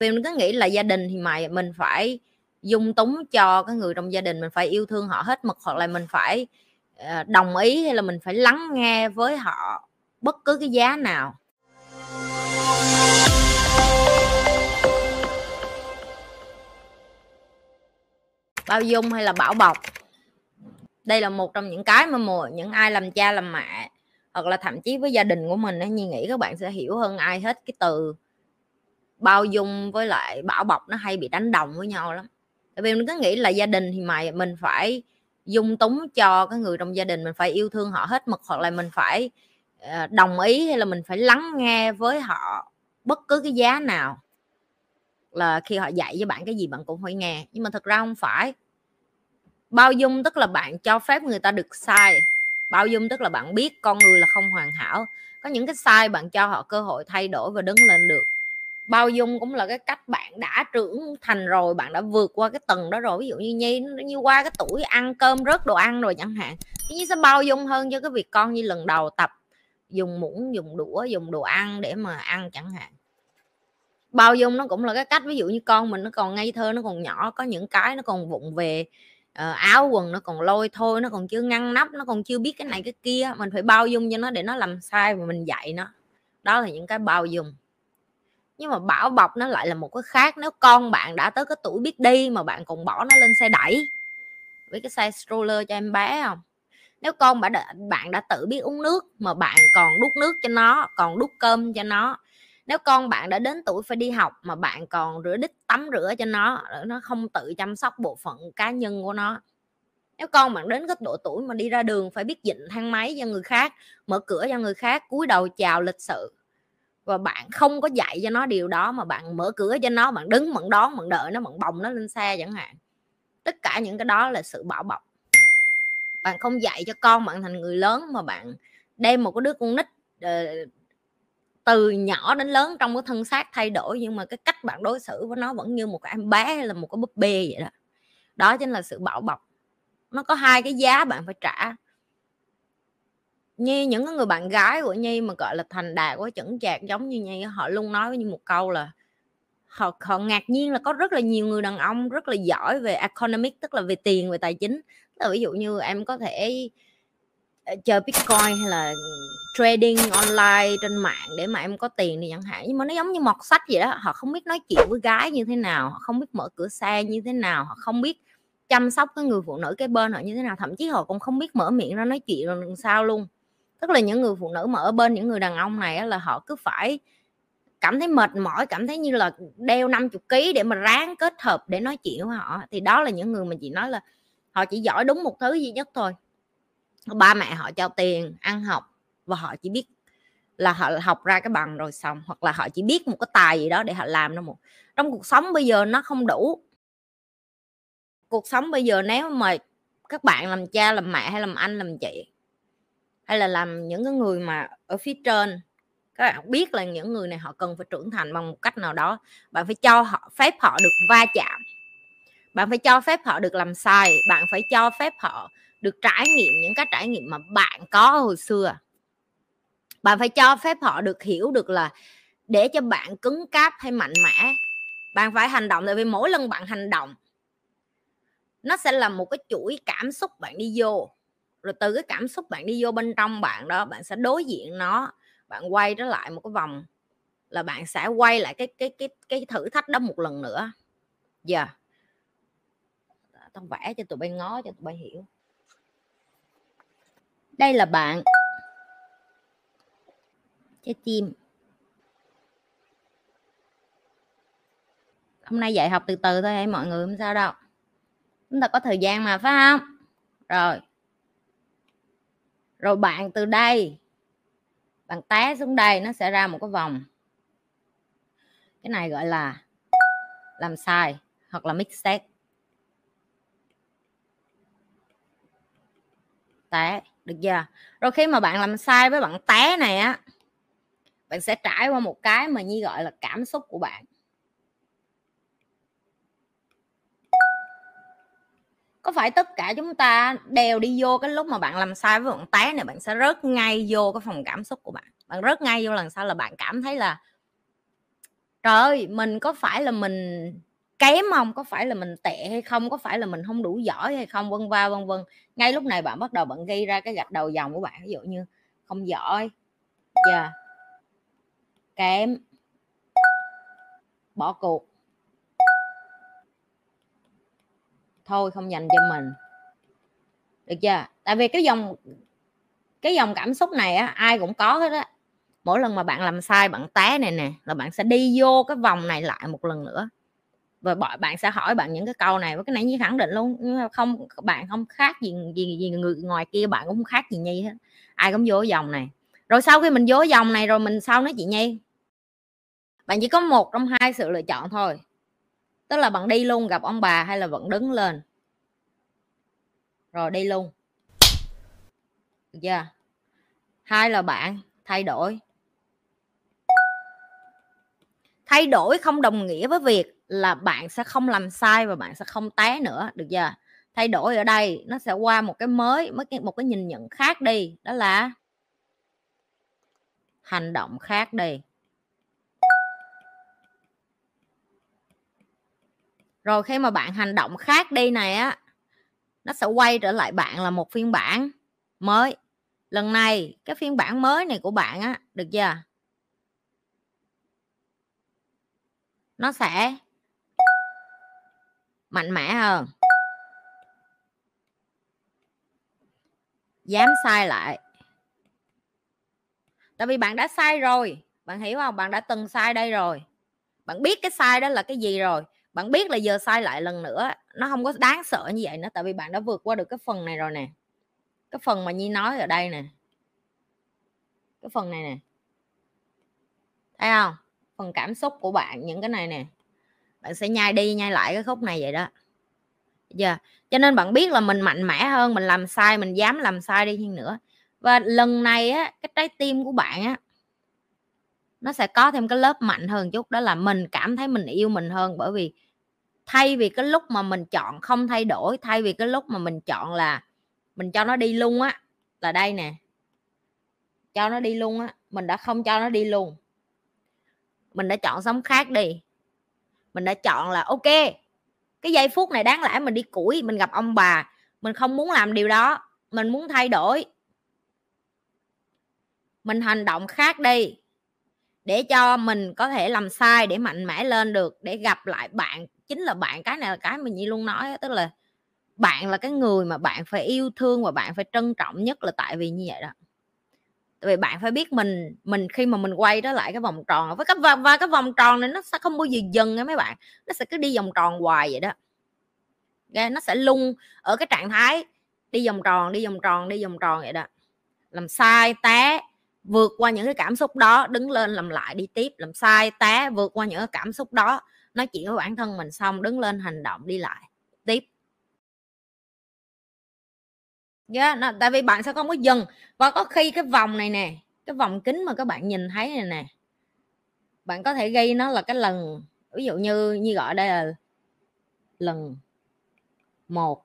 vì mình cứ nghĩ là gia đình thì mày, mình phải dung túng cho cái người trong gia đình, mình phải yêu thương họ hết mực, hoặc là mình phải ờ, đồng ý hay là mình phải lắng nghe với họ bất cứ cái giá nào. Bao dung hay là bảo bọc? Đây là một trong những cái mà mùa, những ai làm cha làm mẹ, hoặc là thậm chí với gia đình của mình nhi nghĩ các bạn sẽ hiểu hơn ai hết cái từ bao dung với lại bảo bọc nó hay bị đánh đồng với nhau lắm. Tại vì mình cứ nghĩ là gia đình thì mày, mình phải dung túng cho cái người trong gia đình, mình phải yêu thương họ hết mực, hoặc là mình phải ờ, đồng ý hay là mình phải lắng nghe với họ bất cứ cái giá nào. Là khi họ dạy với bạn cái gì bạn cũng phải nghe. Nhưng mà thật ra không phải. Bao dung tức là bạn cho phép người ta được sai. Bao dung tức là bạn biết con người là không hoàn hảo. Có những cái sai bạn cho họ cơ hội thay đổi và đứng lên được bao dung cũng là cái cách bạn đã trưởng thành rồi bạn đã vượt qua cái tầng đó rồi. Ví dụ như nhi như qua cái tuổi ăn cơm rớt đồ ăn rồi chẳng hạn nhi sẽ bao dung hơn cho cái việc con như lần đầu tập dùng muỗng dùng đũa dùng đồ ăn để mà ăn chẳng hạn. Bao dung nó cũng là cái cách ví dụ như con mình nó còn ngây thơ nó còn nhỏ có những cái nó còn vụng về uh, áo quần nó còn lôi thôi nó còn chưa ngăn nắp nó còn chưa biết cái này cái kia mình phải bao dung cho nó để nó làm sai và mình dạy nó. Đó là những cái bao dung nhưng mà bảo bọc nó lại là một cái khác nếu con bạn đã tới cái tuổi biết đi mà bạn còn bỏ nó lên xe đẩy. Với cái xe stroller cho em bé không? Nếu con bạn đã, bạn đã tự biết uống nước mà bạn còn đút nước cho nó còn đút cơm cho nó. Nếu con bạn đã đến tuổi phải đi học mà bạn còn rửa đít tắm rửa cho nó ờ, nó không tự chăm sóc bộ phận cá nhân của nó. Nếu con bạn đến cái độ tuổi mà đi ra đường phải biết dịnh thang máy cho người khác mở cửa cho người khác cúi đầu chào lịch sự và bạn không có dạy cho nó điều đó mà bạn mở cửa cho nó, bạn đứng, bạn đón, bạn đợi nó, bạn bồng nó lên xe chẳng hạn. Tất cả những cái đó là sự bảo bọc. Bạn không dạy cho con bạn thành người lớn mà bạn đem một cái đứa con nít ờ, từ nhỏ đến lớn trong cái thân xác thay đổi, nhưng mà cái cách bạn đối xử với nó vẫn như một cái em bé hay là một cái búp bê vậy đó. Đó chính là sự bảo bọc. Nó có hai cái giá bạn phải trả. Nhi, những cái người bạn gái của Nhi mà, gọi là, thành đạt quá, chững chạc giống như Nhi, họ luôn nói với Nhi một câu là họ họ ngạc nhiên là có rất là nhiều người đàn ông rất là giỏi về economic tức là về tiền, về tài chính. Là ví dụ như em có thể ờ, chơi bitcoin hay là trading online trên mạng để mà em có tiền thì chẳng hạn. Nhưng mà nó giống như mọt sách vậy đó, họ không biết nói chuyện với gái như thế nào, họ không biết mở cửa xe như thế nào, họ không biết chăm sóc cái người phụ nữ cái bên họ như thế nào, thậm chí họ cũng không biết mở miệng ra nói chuyện làm sao luôn tức là những người phụ nữ mà ở bên những người đàn ông này là họ cứ phải cảm thấy mệt mỏi, cảm thấy như là đeo 50 kg để mà ráng kết hợp để nói chuyện với họ thì đó là những người mà chị nói là họ chỉ giỏi đúng một thứ duy nhất thôi. Ba mẹ họ cho tiền, ăn học và họ chỉ biết là họ học ra cái bằng rồi xong, hoặc là họ chỉ biết một cái tài gì đó để họ làm nó một. Trong cuộc sống bây giờ nó không đủ. Cuộc sống bây giờ nếu mà các bạn làm cha, làm mẹ hay làm anh, làm chị hay là làm những cái người mà ở phía trên? Các bạn biết là những người này họ cần phải trưởng thành bằng một cách nào đó. Bạn phải cho họ, phép họ được va chạm. Bạn phải cho phép họ được làm sai. Bạn phải cho phép họ được trải nghiệm những cái trải nghiệm mà bạn có hồi xưa. Bạn phải cho phép họ được hiểu được là để cho bạn cứng cáp hay mạnh mẽ, bạn phải hành động. Tại vì mỗi lần bạn hành động, nó sẽ là một cái chuỗi cảm xúc bạn đi vô rồi từ cái cảm xúc bạn đi vô bên trong bạn đó, bạn sẽ đối diện nó, bạn quay trở lại một cái vòng, là bạn sẽ quay lại cái cái cái cái thử thách đó một lần nữa. Giờ yeah. tao vẽ cho tụi bay ngó, cho tụi bay hiểu. Đây là bạn. Trái tim. Hôm nay dạy học từ từ thôi, mọi người không sao đâu. Chúng ta có thời gian mà, phải không? Rồi rồi bạn từ đây, bạn té xuống đây, nó sẽ ra một cái vòng. Cái này gọi là làm sai hoặc là mistake té, được chưa? Rồi khi mà bạn làm sai với bạn té này á, bạn sẽ trải qua một cái mà như gọi là cảm xúc của bạn. Có phải tất cả chúng ta đều đi vô cái lúc mà bạn làm sai với bạn té này, bạn sẽ rớt ngay vô cái phòng cảm xúc của bạn? Bạn rớt ngay vô lần sau là bạn cảm thấy là, trời ơi, mình có phải là mình kém không? Có phải là mình tệ hay không? Có phải là mình không đủ giỏi hay không? Vân va, vân vân. Ngay lúc này bạn bắt đầu bạn gây ra cái gạch đầu dòng của bạn, ví dụ như, không giỏi, giờ yeah. kém, bỏ cuộc. Thôi, không dành cho mình. Được chưa? Tại vì cái dòng cái dòng cảm xúc này á, ai cũng có hết á. Mỗi lần mà bạn làm sai, bạn té này nè, là bạn sẽ đi vô cái vòng này lại một lần nữa. Và bạn sẽ hỏi bạn những cái câu này với cái này như khẳng định luôn. Nhưng mà không, bạn không khác gì gì gì người ngoài kia, bạn cũng không khác gì nhi hết. Ai cũng vô dòng này. Rồi sau khi mình vô dòng này rồi mình sau nói chị nhi? Bạn chỉ có một trong hai sự lựa chọn thôi tức là bạn đi luôn gặp ông bà hay là vẫn đứng lên? Rồi, đi luôn. Được chưa? Hai là bạn, thay đổi. Thay đổi không đồng nghĩa với việc là bạn sẽ không làm sai và bạn sẽ không té nữa. Được chưa? Thay đổi ở đây, nó sẽ qua một cái mới, một cái nhìn nhận khác đi. Đó là hành động khác đi. Rồi khi mà bạn hành động khác đi này á, nó sẽ quay trở lại bạn là một phiên bản mới. Lần này, cái phiên bản mới này của bạn á, được chưa? Nó sẽ mạnh mẽ hơn. Dám sai lại. Tại vì bạn đã sai rồi. Bạn hiểu không? Bạn đã từng sai đây rồi. Bạn biết cái sai đó là cái gì rồi bạn biết là giờ sai lại lần nữa, nó không có đáng sợ như vậy nữa, tại vì bạn đã vượt qua được cái phần này rồi nè. Cái phần mà nhi nói ở đây nè. Cái phần này nè. Thấy không phần cảm xúc của bạn, những cái này nè. Bạn sẽ nhai đi nhai lại cái khúc này vậy đó. Giờ yeah. cho nên bạn biết là mình mạnh mẽ hơn, mình làm sai, mình dám làm sai đi hơn nữa. Và lần này á, cái trái tim của bạn á, nó sẽ có thêm cái lớp mạnh hơn chút, đó là mình cảm thấy mình yêu mình hơn, bởi vì thay vì cái lúc mà mình chọn không thay đổi, thay vì cái lúc mà mình chọn là mình cho nó đi luôn á, là đây nè. Cho nó đi luôn á, mình đã không cho nó đi luôn. Mình đã chọn sống khác đi. Mình đã chọn là, ok, cái giây phút này đáng lẽ mình đi củi, mình gặp ông bà, mình không muốn làm điều đó, mình muốn thay đổi. Mình hành động khác đi, để cho mình có thể làm sai, để mạnh mẽ lên được, để gặp lại bạn chính là bạn cái này là cái mình nhi luôn nói tức là bạn là cái người mà bạn phải yêu thương và bạn phải trân trọng nhất là tại vì như vậy đó. Tại vì bạn phải biết mình mình khi mà mình quay đó lại cái vòng tròn với cái và, và cái vòng tròn này nó sẽ không bao giờ dừng nha mấy bạn nó sẽ cứ đi vòng tròn hoài vậy đó. Okay? nó sẽ lung ở cái trạng thái đi vòng tròn đi vòng tròn đi vòng tròn vậy đó. Làm sai té vượt qua những cái cảm xúc đó đứng lên làm lại đi tiếp. Làm sai té vượt qua những cái cảm xúc đó nói chuyện với bản thân mình xong đứng lên hành động đi lại. Tiếp. Yeah, nó, tại vì bạn sẽ không có dừng. Và có khi cái vòng này nè cái vòng kính mà các bạn nhìn thấy này nè bạn có thể gây nó là cái lần ví dụ như như gọi đây là lần một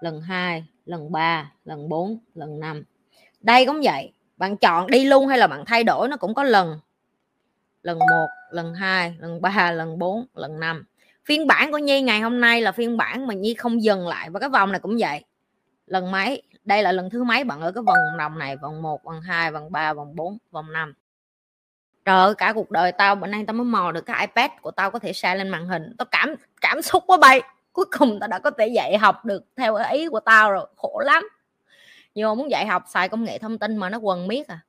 lần hai lần ba lần bốn lần năm. Đây cũng vậy bạn chọn đi luôn hay là bạn thay đổi nó cũng có lần lần 1 lần 2 lần 3 lần 4 lần 5 phiên bản của nhi ngày hôm nay là phiên bản mà nhi không dừng lại và cái vòng này cũng vậy. Lần mấy? Đây là lần thứ mấy bạn ở cái vòng đồng này? Vòng 1 vòng 2 vòng 3 vòng 4 vòng 5 trời ơi, cả cuộc đời tao, bữa nay tao mới mò được cái ipad của tao có thể share lên màn hình. Tao cảm cảm xúc quá bay. Cuối cùng tao đã có thể dạy học được theo ý của tao rồi. Khổ lắm. Nhưng mà muốn dạy học xài công nghệ thông tin mà nó quần miết à.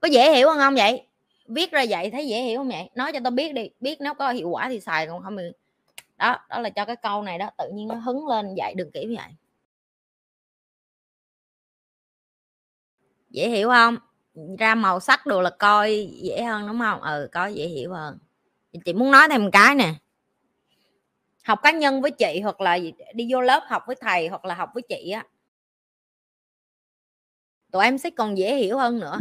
Có dễ hiểu không không vậy? Viết ra vậy thấy dễ hiểu không mẹ nói cho tao biết đi, biết nó có hiệu quả thì xài còn không thì đó đó là cho cái câu này đó, tự nhiên nó hứng lên dạy đừng kiểu vậy. Dễ hiểu không? Ra màu sắc đồ là coi dễ hơn đúng không? Ừ có dễ hiểu hơn. Chị muốn nói thêm một cái nè. Học cá nhân với chị hoặc là đi vô lớp học với thầy hoặc là học với chị á. Tụi em sẽ còn dễ hiểu hơn nữa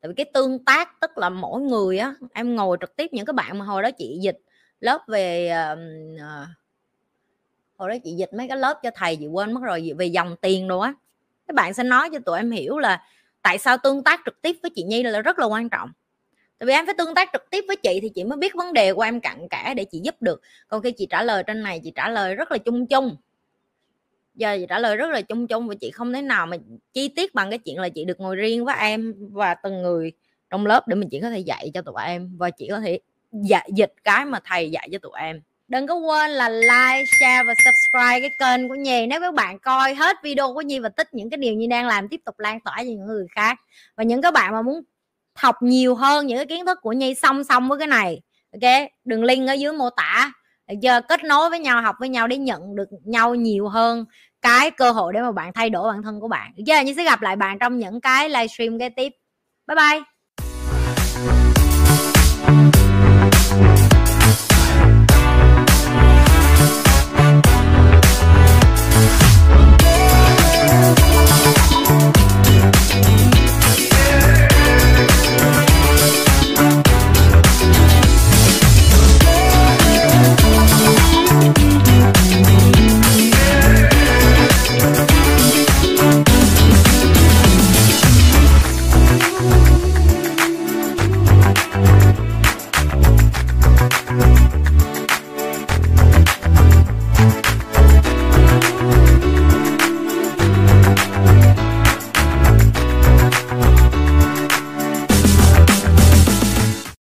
tại vì cái tương tác tức là mỗi người á em ngồi trực tiếp những cái bạn mà hồi đó chị dịch lớp về uh, hồi đó chị dịch mấy cái lớp cho thầy chị quên mất rồi về dòng tiền đồ á. Các bạn sẽ nói cho tụi em hiểu là tại sao tương tác trực tiếp với chị nhi là rất là quan trọng. Tại vì em phải tương tác trực tiếp với chị thì chị mới biết vấn đề của em cặn kẽ để chị giúp được. Còn khi chị trả lời trên này chị trả lời rất là chung chung giờ chị trả lời rất là chung chung và chị không thể nào mà chi tiết bằng cái chuyện là chị được ngồi riêng với em và từng người trong lớp để mình chỉ có thể dạy cho tụi em và chỉ có thể dạy dịch cái mà thầy dạy cho tụi em. Đừng có quên là like, share và subscribe cái kênh của nhi nếu các bạn coi hết video của nhi và thích những cái điều nhi đang làm, tiếp tục lan tỏa cho những người khác. Và những các bạn mà muốn học nhiều hơn những cái kiến thức của nhi song song với cái này, ok? Đường link ở dưới mô tả. Giờ kết nối với nhau, học với nhau để nhận được nhau nhiều hơn cái cơ hội để mà bạn thay đổi bản thân của bạn. Được là như sẽ gặp lại bạn trong những cái livestream kế tiếp. Bye bye.